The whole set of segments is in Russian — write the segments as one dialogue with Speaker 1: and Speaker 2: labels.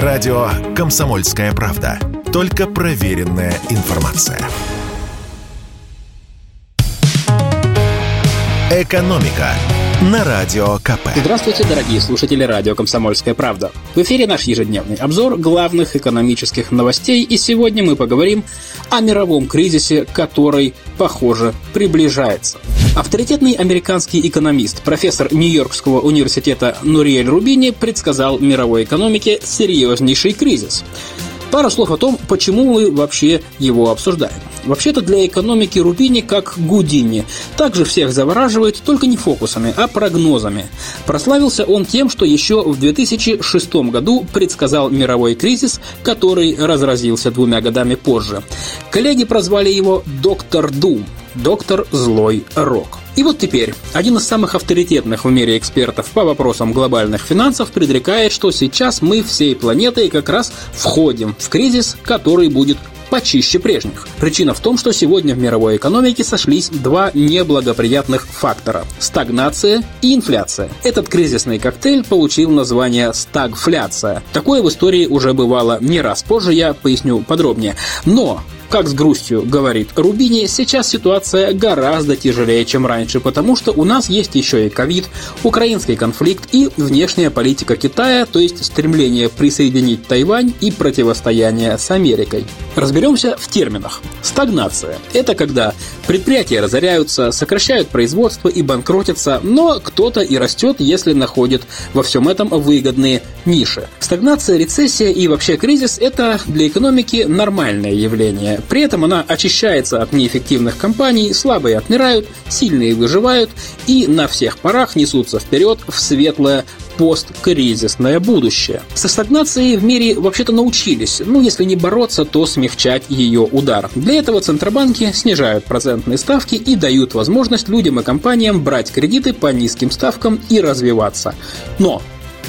Speaker 1: Радио «Комсомольская правда». Только проверенная информация. «Экономика» на Радио КП.
Speaker 2: Здравствуйте, дорогие слушатели радио «Комсомольская правда». В эфире наш ежедневный обзор главных экономических новостей, и сегодня мы поговорим о мировом кризисе, который, похоже, приближается. Авторитетный американский экономист, профессор Нью-Йоркского университета Нуриэль Рубини предсказал мировой экономике серьезнейший кризис. Пару слов о том, почему мы вообще его обсуждаем. Вообще-то для экономики Рубини как Гудини. Также всех завораживает, только не фокусами, а прогнозами. Прославился он тем, что еще в 2006 году предсказал мировой кризис, который разразился двумя годами позже. Коллеги прозвали его «Доктор Дум», «Доктор Злой Рок». И вот теперь один из самых авторитетных в мире экспертов по вопросам глобальных финансов предрекает, что сейчас мы всей планетой как раз входим в кризис, который будет почище прежних. Причина в том, что сегодня в мировой экономике сошлись два неблагоприятных фактора – стагнация и инфляция. Этот кризисный коктейль получил название стагфляция. Такое в истории уже бывало не раз. Позже я поясню подробнее. Но как с грустью говорит Рубини, сейчас ситуация гораздо тяжелее, чем раньше, потому что у нас есть еще и ковид, украинский конфликт и внешняя политика Китая, то есть стремление присоединить Тайвань и противостояние с Америкой. Разберемся в терминах. Стагнация – это когда предприятия разоряются, сокращают производство и банкротятся, но кто-то и растет, если находит во всем этом выгодные ниши. Стагнация, рецессия и вообще кризис – это для экономики нормальное явление. При этом она очищается от неэффективных компаний, слабые отмирают, сильные выживают и на всех парах несутся вперед в светлое посткризисное будущее. Со стагнацией в мире вообще-то научились, ну если не бороться, то смягчать ее удар. Для этого центробанки снижают процентные ставки и дают возможность людям и компаниям брать кредиты по низким ставкам и развиваться. Но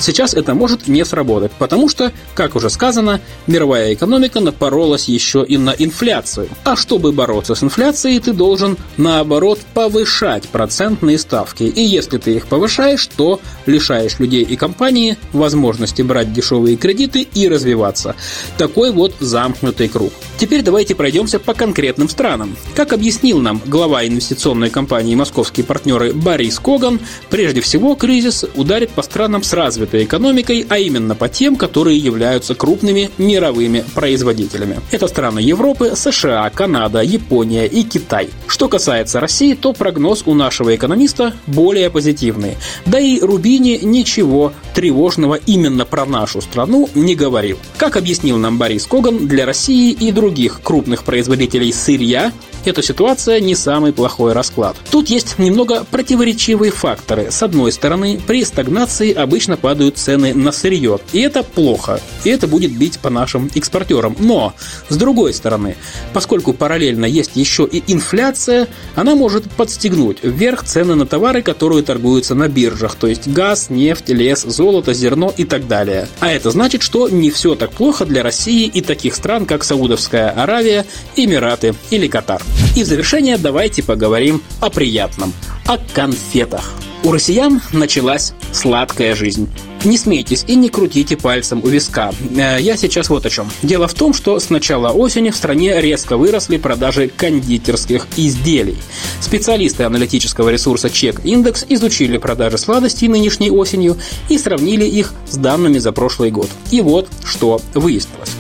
Speaker 2: Сейчас это может не сработать, потому что, как уже сказано, мировая экономика напоролась еще и на инфляцию. А чтобы бороться с инфляцией, ты должен, наоборот, повышать процентные ставки. И если ты их повышаешь, то лишаешь людей и компании возможности брать дешевые кредиты и развиваться. Такой вот замкнутый круг. Теперь давайте пройдемся по конкретным странам. Как объяснил нам глава инвестиционной компании «Московские партнеры» Борис Коган, прежде всего кризис ударит по странам с развитой экономикой, а именно по тем, которые являются крупными мировыми производителями. Это страны Европы, США, Канада, Япония и Китай. Что касается России, то прогноз у нашего экономиста более позитивный. Да и Рубини ничего тревожного именно про нашу страну не говорил. Как объяснил нам Борис Коган, для России и других крупных производителей сырья эта ситуация не самый плохой расклад. Тут есть немного противоречивые факторы. С одной стороны, при стагнации обычно падают цены на сырье. И это плохо. И это будет бить по нашим экспортерам. Но, с другой стороны, поскольку параллельно есть еще и инфляция, она может подстегнуть вверх цены на товары, которые торгуются на биржах. То есть газ, нефть, лес, золото, зерно и так далее. А это значит, что не все так плохо для России и таких стран, как Саудовская Аравия, Эмираты или Катар. И в завершение давайте поговорим о приятном, о конфетах. У россиян началась сладкая жизнь. Не смейтесь и не крутите пальцем у виска. Э, я сейчас вот о чем. Дело в том, что с начала осени в стране резко выросли продажи кондитерских изделий. Специалисты аналитического ресурса Чек Индекс изучили продажи сладостей нынешней осенью и сравнили их с данными за прошлый год. И вот что выяснилось.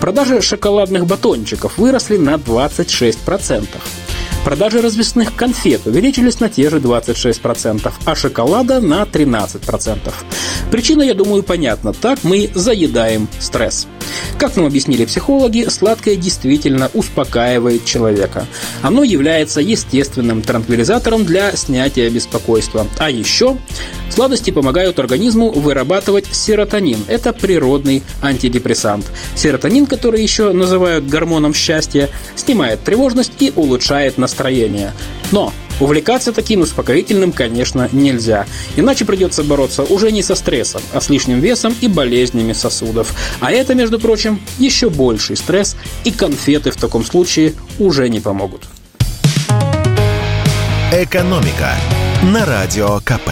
Speaker 2: Продажи шоколадных батончиков выросли на 26%. Продажи развесных конфет увеличились на те же 26%, а шоколада на 13%. Причина, я думаю, понятна. Так мы заедаем стресс. Как нам объяснили психологи, сладкое действительно успокаивает человека. Оно является естественным транквилизатором для снятия беспокойства. А еще сладости помогают организму вырабатывать серотонин. Это природный антидепрессант. Серотонин, который еще называют гормоном счастья, снимает тревожность и улучшает настроение. Но Увлекаться таким успокоительным, конечно, нельзя. Иначе придется бороться уже не со стрессом, а с лишним весом и болезнями сосудов. А это, между прочим, еще больший стресс, и конфеты в таком случае уже не помогут.
Speaker 1: Экономика на радио КП.